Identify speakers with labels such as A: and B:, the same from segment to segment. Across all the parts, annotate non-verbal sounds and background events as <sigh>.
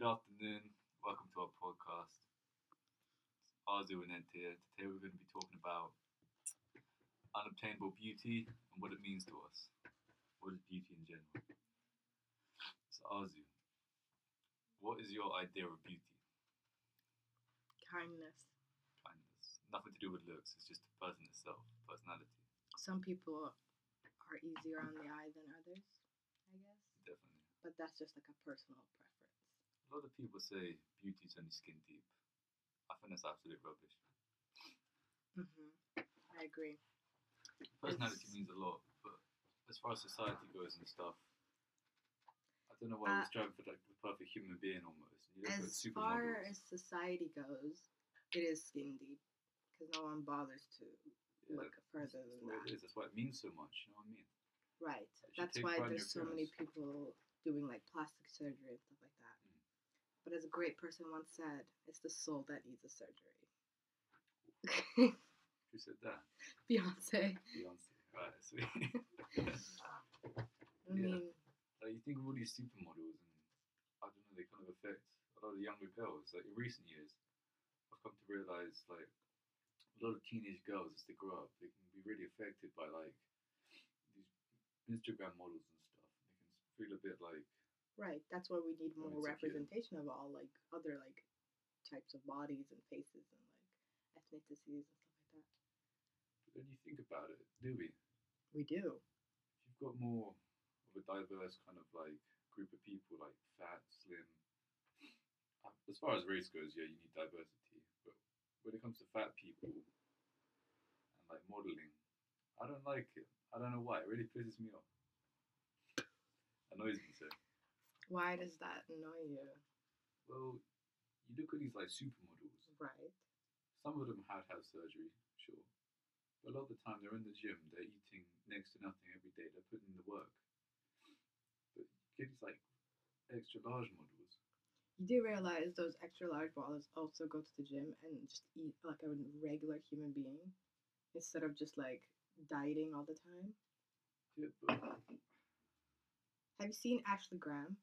A: Good afternoon. Welcome to our podcast. It's Arzu and Ed here. Today we're going to be talking about unobtainable beauty and what it means to us. What is beauty in general? So Arzu, what is your idea of beauty?
B: Kindness.
A: Kindness. Nothing to do with looks. It's just the person itself, personality.
B: Some people are easier on the eye than others, I guess.
A: Definitely.
B: But that's just like a personal preference.
A: A lot of people say beauty's only skin deep. I think that's absolute rubbish.
B: hmm I agree.
A: Personality
B: It's-
A: means a lot, but as far as society goes and stuff, I don't know why
B: Uh,
A: we're striving for like the perfect human being almost. You look at
B: As far as society goes, it is skin deep because no one bothers to
A: yeah,
B: look further than that.
A: it is. That's why it means so much. You know what I mean?
B: Right. That's why there's so many people doing like plastic surgery and stuff. But as a great person once said, it's the soul that needs a surgery.
A: Who said that? <laughs>
B: Beyonce.
A: Beyonce. Ah, right. Sweet. <laughs>
B: I
A: Yeah.
B: mean,
A: like you think of all these supermodels, and I don't know, they kind of affect a lot of younger girls. Like in recent years, I've come to realize like a lot of teenage girls as they grow up, they can be really affected by like these Instagram models and stuff. They can feel a bit like
B: right. That's why we need more representation of all like other like types of bodies and faces and like ethnicities and stuff like that.
A: But then you think about it, do we?
B: We do.
A: If you've got more of a diverse kind of like group of people, like fat, slim. uh, As far as race goes, yeah, you need diversity. But when it comes to fat people and like modeling, I don't like it. I don't know why. It really pisses me off. Annoys me so.
B: Why does that annoy you?
A: Well, you look at these like supermodels.
B: Right.
A: Some of them have had surgery, sure. But a lot of the time they're in the gym, they're eating next to nothing every day, they're putting in the work. But these like extra large models.
B: You do realize those extra large models also go to the gym and just eat like a regular human being instead of just like dieting all the time.
A: Yeah, but
B: Have you seen Ashley Graham?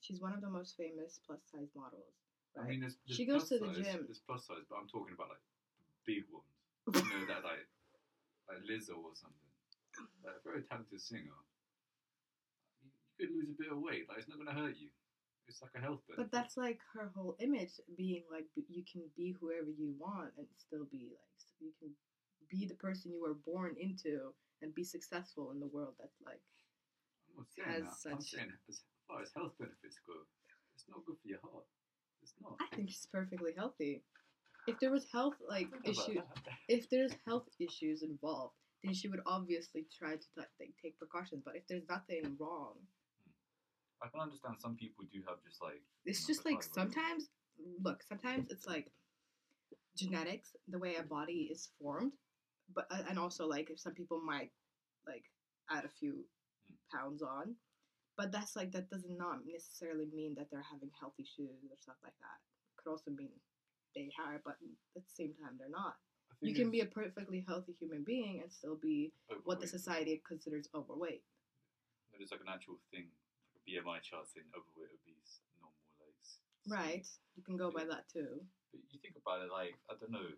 B: She's one of the most famous plus size models. Right?
A: I mean, there's, there's
B: She goes to the
A: size,
B: gym.
A: There's plus size, but I'm talking about like big ones. You know that like like Lizzo or something. Like a very talented singer. You, you could lose a bit of weight. Like it's not gonna hurt you. It's like a health benefit.
B: But that's like her whole image being like you can be whoever you want and still be like s- you can be the person you were born into and be successful in the world that's like
A: I'm not saying
B: has
A: that.
B: Such-
A: far as health benefits go, it's not good for your heart. It's not.
B: I think she's perfectly healthy. If there was health like
A: Think about
B: issue if there's health issues involved, then she would obviously try to like, take- precautions. But if there's nothing wrong,
A: I can understand some people do have just like.
B: it's just like sometimes look, sometimes it's like genetics, the way a body is formed, but uh, and also like if some people might like add a few
A: Mm.
B: pounds on, but that's like that does not necessarily mean that they're having health issues or stuff like that. Could also mean they are, but at the same time they're not. You can be a perfectly healthy human being and still be what the society considers overweight.
A: There's like an actual thing, like a BMI chart saying overweight, obese, normal, like. s-
B: Right. You can go by that too.
A: But you think about it, like I don't know,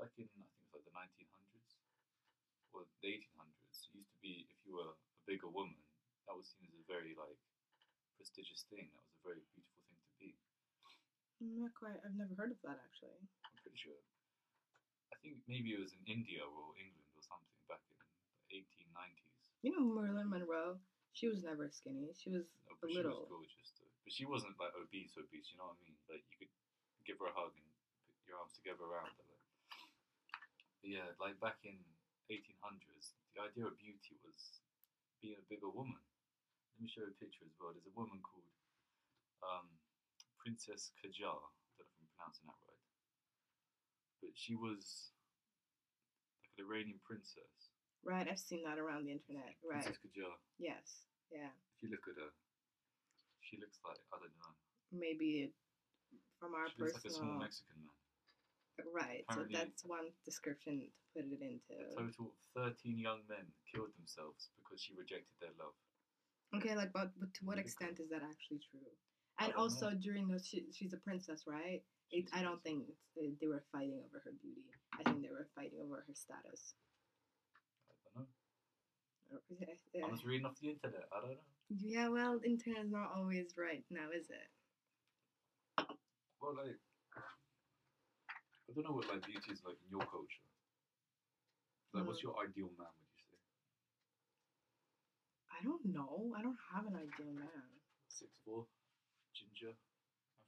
A: back in I think it's like the 1900s or the 1800s, it used to be if you were a bigger woman, that was seen as a very like prestigious thing. That was a very beautiful thing to be.
B: Not quite. I've never heard of that actually.
A: I'm pretty sure. I think maybe it was in India or England or something back in the 1890s.
B: You know Marilyn Monroe. She was never skinny. She was
A: No,
B: a
A: but she was
B: little.
A: gorgeous though. But she wasn't like obese, obese. You know what I mean? Like you could give her a hug and put your arms together around her. Like. But yeah, like back in 1800s, the idea of beauty was being a bigger woman. Let me show you a picture as well. There's a woman called um, Princess Qajar. I don't know if I'm pronouncing that right. But she was like an Iranian princess.
B: Right. I've seen that around the internet. Right.
A: Princess Qajar.
B: Yes. Yeah.
A: If you look at her, she looks like I don't know.
B: Maybe it, from our
A: She looks like a small
B: personal.
A: Mexican man.
B: right. So that's one description to put it into.
A: A total of 13 young men killed themselves because she rejected their love.
B: Okay. Like, but, but to what extent is that actually true? And also
A: know.
B: during those, she, she's a princess, right? It, I don't think it's, they, they were fighting over her beauty. I think they were fighting over her status.
A: I don't know. I'm just reading off the internet. I don't know.
B: Yeah, well, internet's not always right now, is it?
A: Well, like, I don't know what like beauty is like in your culture. Like, what's
B: Mm.
A: your ideal man? Would you say
B: I don't know. I don't have an ideal man.
A: six four, ginger,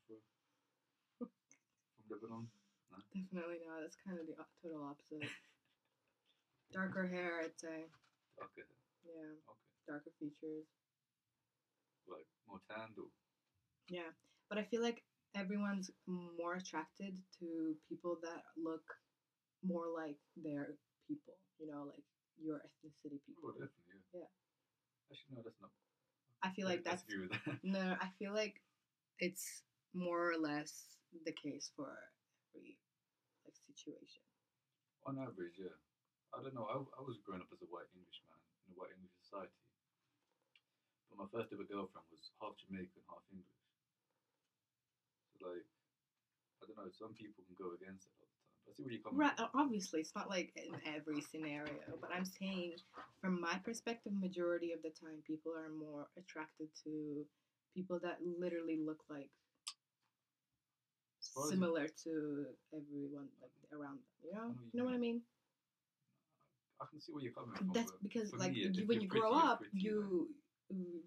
A: afro, <laughs> from Lebanon?
B: Definitely not. That's kind of the total opposite. Darker hair, I'd say.
A: Okay,
B: Yeah,
A: okay.
B: darker features.
A: Like more tanned or
B: Yeah, but I feel like everyone's more attracted to people that look more like their people. You know, like your ethnicity
A: oh,
B: people.
A: definitely yeah.
B: Yeah.
A: Actually, no, that's not.
B: I feel like that's
A: that. <laughs>
B: no. I feel like it's more or less the case for every like situation.
A: On average, yeah. I don't know. I, I was growing up as a white Englishman in a white English society. But my first ever girlfriend was half Jamaican, half English. So, like, I don't know. Some people can go against it all the time. But I see where you're coming
B: Right,
A: from.
B: obviously, it's not like in every scenario, but I'm saying from my perspective, majority of the time, people are more attracted to people that literally look like
A: As far as-
B: similar to everyone like around them. You know,
A: what you
B: you know what I mean?
A: I can see where you're coming from.
B: That's because like
A: me,
B: you, when grow
A: pretty,
B: up,
A: pretty,
B: you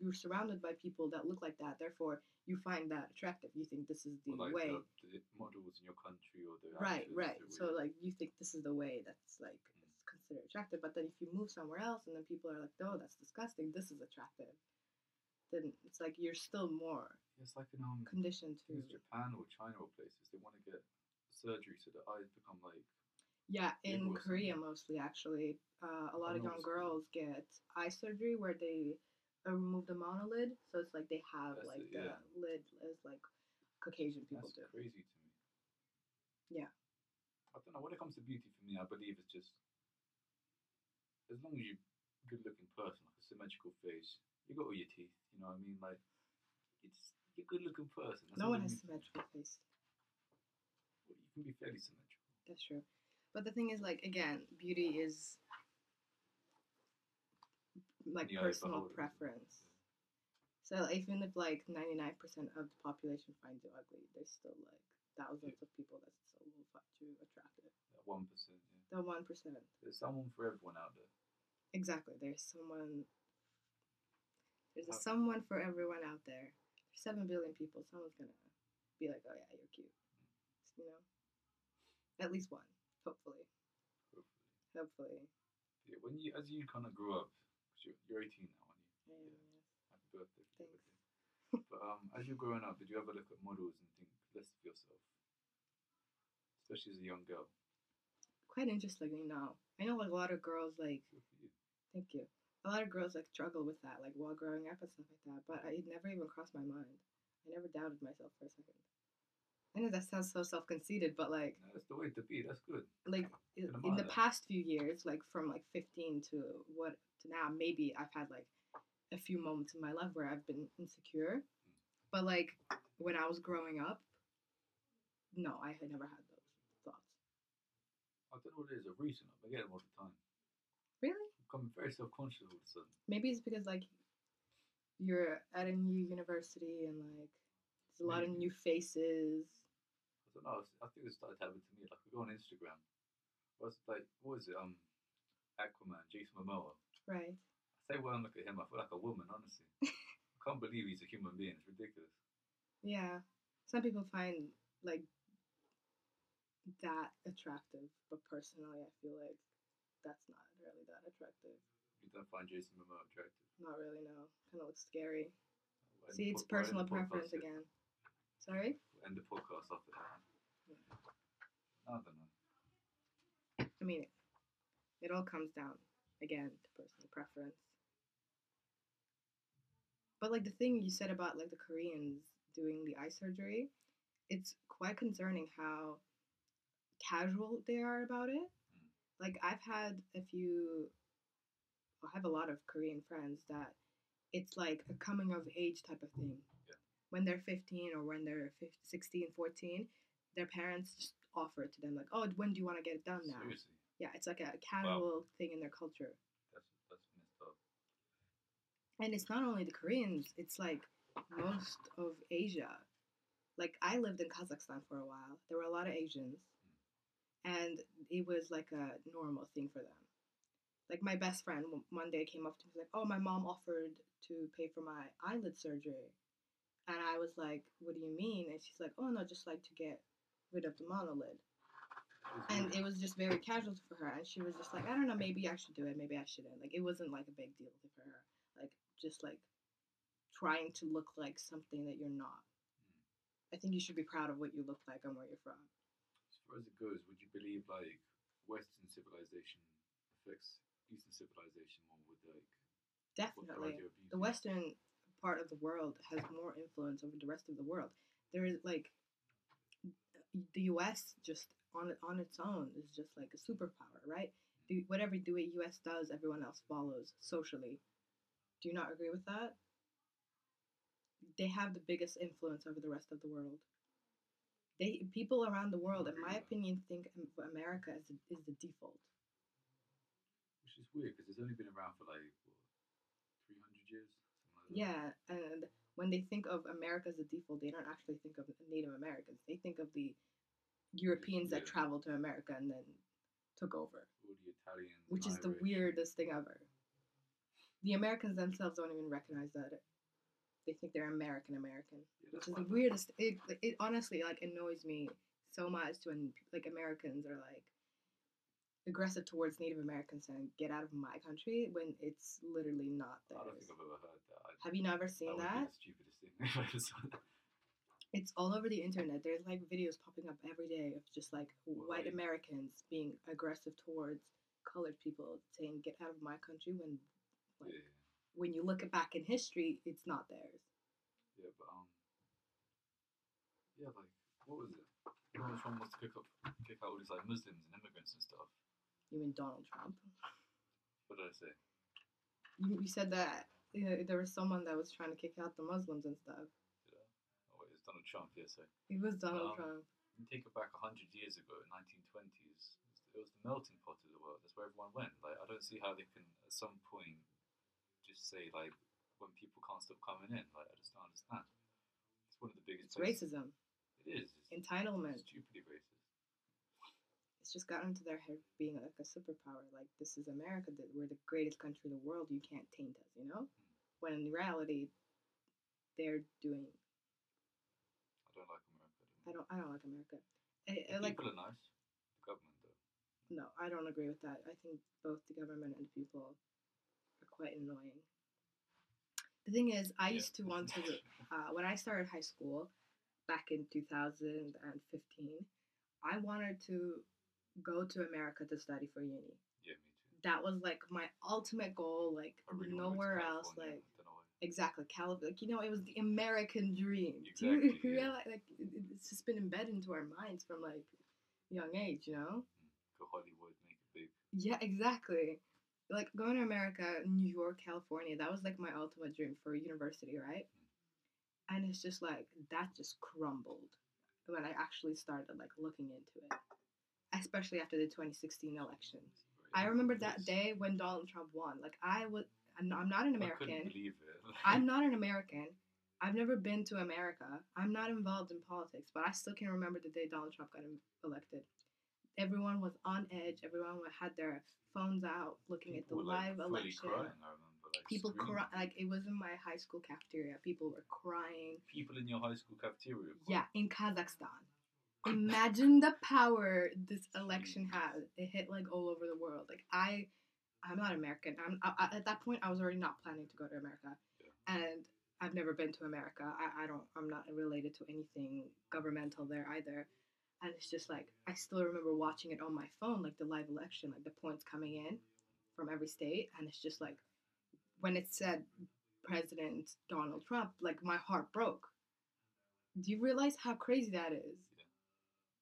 B: you're surrounded by people that look like that. Therefore, you find that attractive. You think this is the
A: like
B: way.
A: the, the models in your country or the
B: Right, right. So like you think this is the way that's like
A: Mm.
B: is considered attractive, but then if you move somewhere else and then people are like, "No, that's disgusting. This is attractive," then it's like you're still more
A: it's like in um,
B: conditioned to.
A: Japan or China or places they want to get surgery so the eyes become like
B: Yeah, in Korea
A: something.
B: mostly actually, uh, a lot of young
A: it's-
B: girls get eye surgery where they uh, remove the monolid, so it's like they have
A: That's
B: like
A: it,
B: the
A: yeah.
B: lid as like Caucasian people
A: that's
B: do.
A: crazy to me.
B: Yeah.
A: I don't know. When it comes to beauty, for me, I believe it's just as long as you're a good-looking person, like a symmetrical face, you got all your teeth. You know what I mean? Like it's you're a good-looking person. That's
B: No one has symmetrical face.
A: Well, You can be fairly symmetrical.
B: That's true. But the thing is, like, again, beauty is like
A: In the eye of the
B: personal
A: it?
B: preference. So even if like ninety nine percent of the population finds you ugly, there's still like thousands of people that still will find you attractive.
A: That one percent. Yeah.
B: The one percent.
A: There's someone for everyone out there.
B: Exactly. There's someone. There's
A: How-
B: someone for everyone out there. There's seven billion people. Someone's gonna be like, "Oh yeah, you're cute," mm. you know. At least one, hopefully.
A: Hopefully.
B: Hopefully.
A: Yeah, when you as you kind of grew up, you're, you're 18 now, aren't you?
B: Am,
A: Yeah. Happy birthday.
B: Thanks.
A: birthday. but um, as you're growing up, did you ever look at models and think less of yourself? Especially as a young girl.
B: Quite interestingly, no. I know like a lot of girls like.
A: You.
B: Thank you. A lot of girls like struggle with that, like while growing up and stuff like that. But I, it never even crossed my mind. I never doubted myself for a second. I know that sounds so self conceited, but like.
A: That's the way to be. That's good.
B: like in, in the past few years, like from like 15 to what to now, maybe I've had like a few moments in my life where I've been insecure. But like when I was growing up, no, I had never had those thoughts.
A: I don't know what it is. A recent. I get them all the time.
B: Really?
A: I'm becoming very self-conscious all of a sudden.
B: Maybe it's because like you're at a new university and like a lot of new faces.
A: I don't know. I think it started happening to me. Like we go on Instagram. What's like? What is it? Um, Aquaman, Jason Momoa.
B: Right.
A: I say when I look at him, I feel like a woman. Honestly, <laughs> I can't believe he's a human being. It's ridiculous.
B: Yeah. Some people find like that attractive, but personally I feel like that's not really that attractive.
A: You don't find Jason Momoa attractive.
B: Not really, no. Kind of looks scary. See, it's
A: po- we'll end
B: personal preference again. Sorry?
A: We'll end the podcast after that.
B: Yeah.
A: I don't know.
B: I mean, it all comes down again to personal preference. But like the thing you said about like the Koreans doing the eye surgery, it's quite concerning how casual they are about it.
A: Mm.
B: Like I've had a few I have a lot of Korean friends that it's like a coming of age type of thing. When they're 15 or when they're 15, 16, 14, their parents just offer it to them like, oh, when do you want to get it done now?
A: Seriously,
B: Yeah, it's like a casual thing in their culture.
A: that's that's messed up.
B: And it's not only the Koreans, it's like most of Asia. Like I lived in Kazakhstan for a while. There were a lot of Asians. Hmm. And it was like a normal thing for them. Like my best friend one day came up to me like, "Oh, my mom offered to pay for my eyelid surgery." And I was like, "What do you mean?" And she's like, "Oh, no, just like to get rid of the monolid." And
A: mm-hmm.
B: it was just very casual for her. And she was just like, I don't know, maybe I should do it, maybe I shouldn't. Like, it wasn't like a big deal for her. Like, just like trying to look like something that you're not. Mm. I think you should be proud of what you look like and where you're from.
A: As far as it goes, would you believe like Western civilization affects Eastern civilization more with like
B: Definitely.
A: idea?
B: The Western part of the world has more influence over the rest of the world. There is like the U.S. just on on its own is just like a superpower, right? The, whatever the U.S. does, everyone else follows socially. Do you not agree with that? They have the biggest influence over the rest of the world. They people around the world, in my
A: Agree with that.
B: opinion, think America is the, is the default.
A: Which is weird because it's only been around for like what, three hundred years, something like that.
B: Yeah, and when they think of America as a default, they don't actually think of Native Americans. They think of the Europeans that traveled to America and then took over,
A: All the Italians,
B: which is the weirdest thing ever. The Americans themselves don't even recognize that. They think they're American American,
A: Yeah,
B: which is the weirdest. It it honestly like annoys me so much when like Americans are like aggressive towards Native Americans and get out of my country when it's literally not
A: I don't
B: theirs.
A: think I've ever heard that.
B: Have you never seen
A: that?
B: that?
A: Would be the stupidest thing if I just saw that.
B: It's all over the internet. There's like videos popping up every day of just like
A: Well,
B: white Americans being aggressive towards colored people, saying "get out of my country." When Like-
A: Yeah,
B: when you look back in history, it's not theirs.
A: yeah, but um, yeah, like what was it? Donald Trump wants to kick up, kick out all these like Muslims and immigrants and stuff.
B: You mean Donald Trump?
A: What did I say?
B: You, you said that uh, there was someone that was trying to kick out the Muslims and stuff.
A: I? Oh wait, it's Donald Trump. Yeah, so
B: It was Donald
A: Um,
B: Trump.
A: you take it back hundred years ago, 1920s. It was the melting pot of the world. That's where everyone went. Like I don't see how they can at some point just say like when people can't stop coming in. Like I just don't understand. It's one of the biggest.
B: It's
A: places.
B: racism,
A: It is. It's
B: entitlement.
A: stupidly racist.
B: It's just gotten into their head being like a superpower. Like this is America. That we're the greatest country in the world. You can't taint us. You know. When in reality, they're doing
A: I don't like America.
B: I don't. I don't like America. I, I like.
A: people are nice. The government though.
B: No, I don't agree with that. I think both the government and the people are quite annoying. The thing is, I
A: Yeah.
B: used to want to. <laughs> Uh, when I started high school, back in 2015, I wanted to go to America to study for uni.
A: yeah, me too.
B: That was like my ultimate goal. Like
A: really to
B: nowhere else. Like
A: I don't know why.
B: exactly, California. Like you know, it was the American dream. Do
A: Exactly,
B: you <laughs>
A: yeah.
B: realize? Like it's just been embedded into our minds from like young age. You know.
A: Mm, go Hollywood, make it big.
B: Yeah, exactly. Like going to America, New York, California, that was like my ultimate dream for university, right? Mm. And it's just like that just crumbled when I actually started like looking into it. Especially after the 2016 election. I remember that day when Donald Trump won. Like I was I'm not, I'm not an
A: I couldn't
B: American.
A: believe it. <laughs>
B: I'm not an American. I've never been to America. I'm not involved in politics, but I still can remember the day Donald Trump got elected. Everyone was on edge. Everyone had their phones out looking at the
A: People were, like,
B: live
A: fully
B: election.
A: Crying, I remember, like,
B: People
A: screaming.
B: cry like it was in my high school cafeteria. People were crying.
A: People in your high school cafeteria. were
B: Yeah, in Kazakhstan. Imagine the power this mm. election had. It hit like all over the world. Like I, I'm not American. I'm I, I- at that point. I was already not planning to go to America,
A: Yeah.
B: and I've never been to America. I, I don't. I'm not related to anything governmental there either. And it's just like I still remember watching it on my phone, like the live election, like the points coming in from every state, and it's just like when it said President Donald Trump, like my heart broke. Do you realize how crazy that is?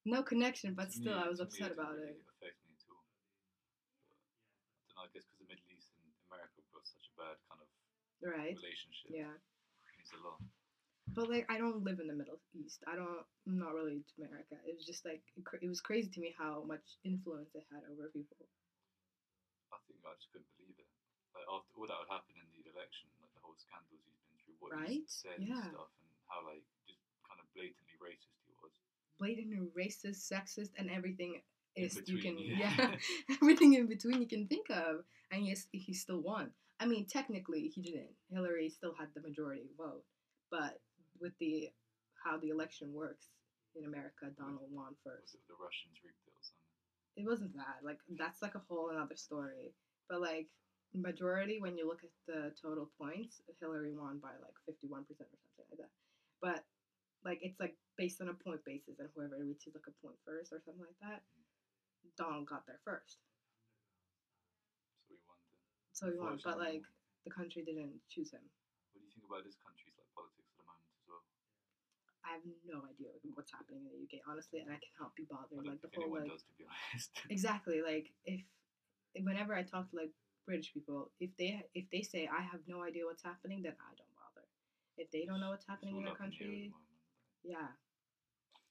B: No connection, but still, I was upset about
A: really
B: it.
A: affect me all. But, I don't know, I guess because the Middle East and America have got such a bad kind of
B: Right?
A: relationship.
B: Yeah.
A: It means a lot.
B: But like, I don't live in the Middle East. I don't. I'm not really to America. It was just like it it was crazy to me how much influence it had over people.
A: I think I just couldn't believe it. Like after all that would happen in the election, like the whole scandals he's been through, what
B: Right?
A: he's said
B: Yeah.
A: and stuff, and how like just kind of blatantly racist he was.
B: Blatantly racist, sexist, and everything
A: In
B: is you can yeah,
A: yeah. <laughs> <laughs>
B: everything in between you can think of, and yes, he still won. I mean, technically he didn't. Hillary still had the majority vote, but with the how the election works in America, Donald won
A: Was
B: first.
A: it the Russians rigged it or something?
B: It wasn't that like that's like a whole another story. But like majority, when you look at the total points, Hillary won by like fifty one percent or something like that. But like it's like based on a point basis, and whoever reaches like a point first or something like that, Donald got there first.
A: So he won. Then.
B: So he won, but like the country didn't choose him.
A: What do you think about this country's like politics at the moment as well?
B: I have no idea what's happening in the UK, honestly, and I cannot be bothered. Like the whole like
A: does, to be honest. <laughs>
B: exactly like if whenever I talk to like British people, if they if they say I have no idea what's happening, then I don't bother. If they don't know what's
A: It's
B: happening in their
A: up the air at the
B: country. Yeah,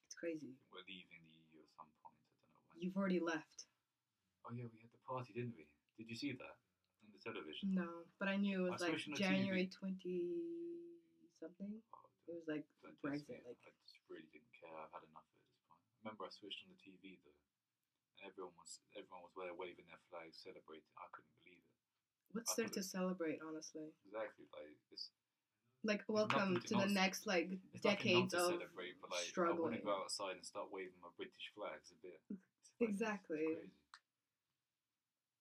B: it's crazy.
A: We're leaving the EU at some point. I don't know when.
B: You've already left.
A: Oh yeah, we had the party, didn't we? Did you see that on the television?
B: No, but I knew it was
A: I
B: like
A: switched on the TV.
B: January twenty something.
A: Oh,
B: It was like Brexit, like
A: I just really didn't care. I've had enough at this point. I remember I switched on the TV though, and everyone was everyone was there waving their flags, celebrating. I couldn't believe it.
B: what's
A: I
B: there to celebrate, honestly?
A: Exactly, like it's
B: Like welcome
A: to
B: the next like
A: it's nothing not
B: decades of
A: celebrate, but like I want
B: struggling.
A: to go outside and start waving my British flags a bit. Like,
B: Exactly.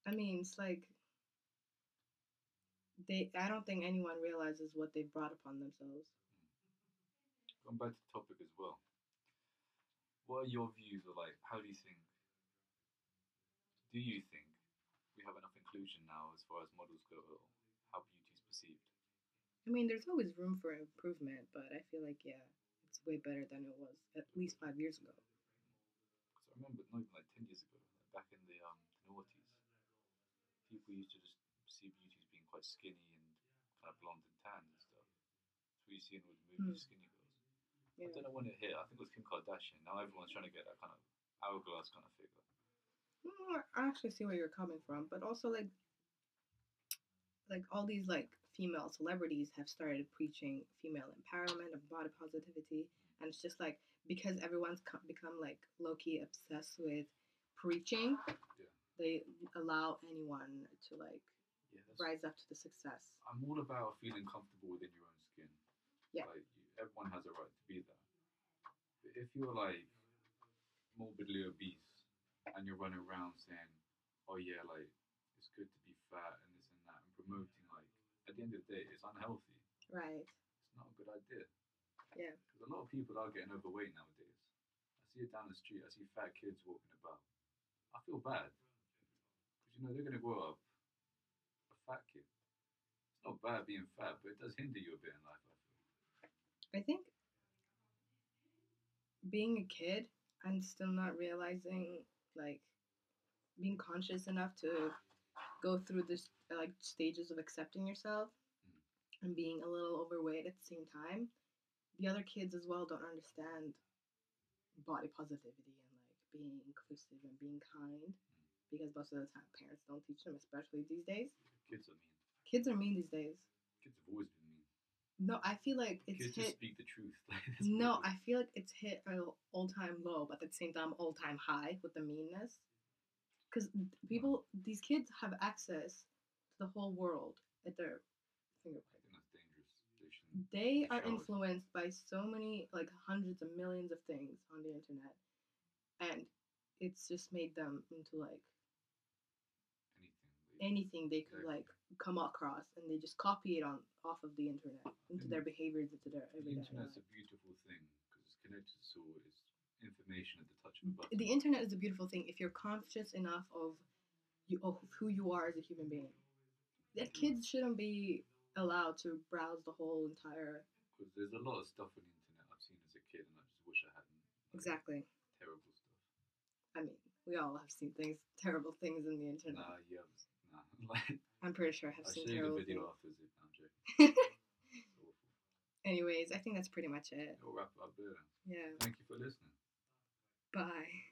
B: I mean, it's like they. I don't think anyone realizes what they've brought upon themselves.
A: Going back to the topic as well. What are your views or like how do you think do you think we have enough inclusion now as far as models go how beauty is perceived?
B: I mean, there's always room for improvement, but I feel like yeah, it's way better than it was at least five years ago.
A: Because I remember not even like ten years ago, like back in the um noughties, people used to just see beauty as being quite skinny and kind of blonde and tan and stuff. That's what you see in all the movies,
B: Hmm.
A: skinny girls.
B: Yeah.
A: I don't know when it hit. I think it was Kim Kardashian. Now everyone's trying to get that kind of hourglass kind of figure.
B: Mm, I actually see where you're coming from, but also like, like all these like female celebrities have started preaching female empowerment and body positivity, and it's just like because everyone's co- become like low key obsessed with preaching,
A: Yeah.
B: they allow anyone to like
A: Yeah,
B: rise up to the success.
A: I'm all about feeling comfortable within your own skin.
B: Yeah.
A: Like you, everyone has a right to be that. But if you're like morbidly obese and you're running around saying, "Oh yeah, like it's good to be fat and this and that," and promoting at the end of the day, it's unhealthy.
B: Right.
A: It's not a good idea.
B: Yeah.
A: Because a lot of people are getting overweight nowadays. I see it down the street. I see fat kids walking about. I feel bad because you know they're gonna grow up a fat kid. It's not bad being fat, but it does hinder you a bit in life. I feel.
B: I think being a kid and still not realizing like being conscious enough to go through this uh, like stages of accepting yourself mm. and being a little overweight at the same time the other kids as well don't understand body positivity and like being inclusive and being kind mm. because most of the time parents don't teach them especially these days
A: Kids are mean.
B: kids are mean these days
A: Kids have always been mean.
B: no i feel like it's
A: Kids
B: hit
A: just speak the truth. <laughs>
B: No, I feel like it's hit an all time low, but at the same time, all time high with the meanness. Because people, these kids have access to the whole world at their fingertips.
A: They.
B: They are influenced by so many, like hundreds of millions of things on the internet, and it's just made them into like
A: Anything. They,
B: anything they could like come across, and they just copy it on off of the internet into
A: And
B: their behaviors, into their
A: the
B: everyday
A: internet's
B: life.
A: a beautiful thing because it's connected to all. It's information at the touch of a button.
B: the internet is a beautiful thing if you're conscious enough of you of who you are as a human being. That kids shouldn't be allowed to browse the whole entire.
A: Because there's a lot of stuff on the internet I've seen as a kid, and I just wish I hadn't. like,
B: Exactly.
A: Terrible stuff.
B: I mean, we all have seen things, terrible things in the internet.
A: Nah, yeah, nah. <laughs> Like,
B: I'm pretty sure I have
A: I
B: seen
A: showed you the
B: terrible
A: video
B: things.
A: after, as if I'm joking. <laughs> It's awful.
B: anyways, I think that's pretty much it.
A: We'll wrap up there.
B: Yeah.
A: Thank you for listening. Bye.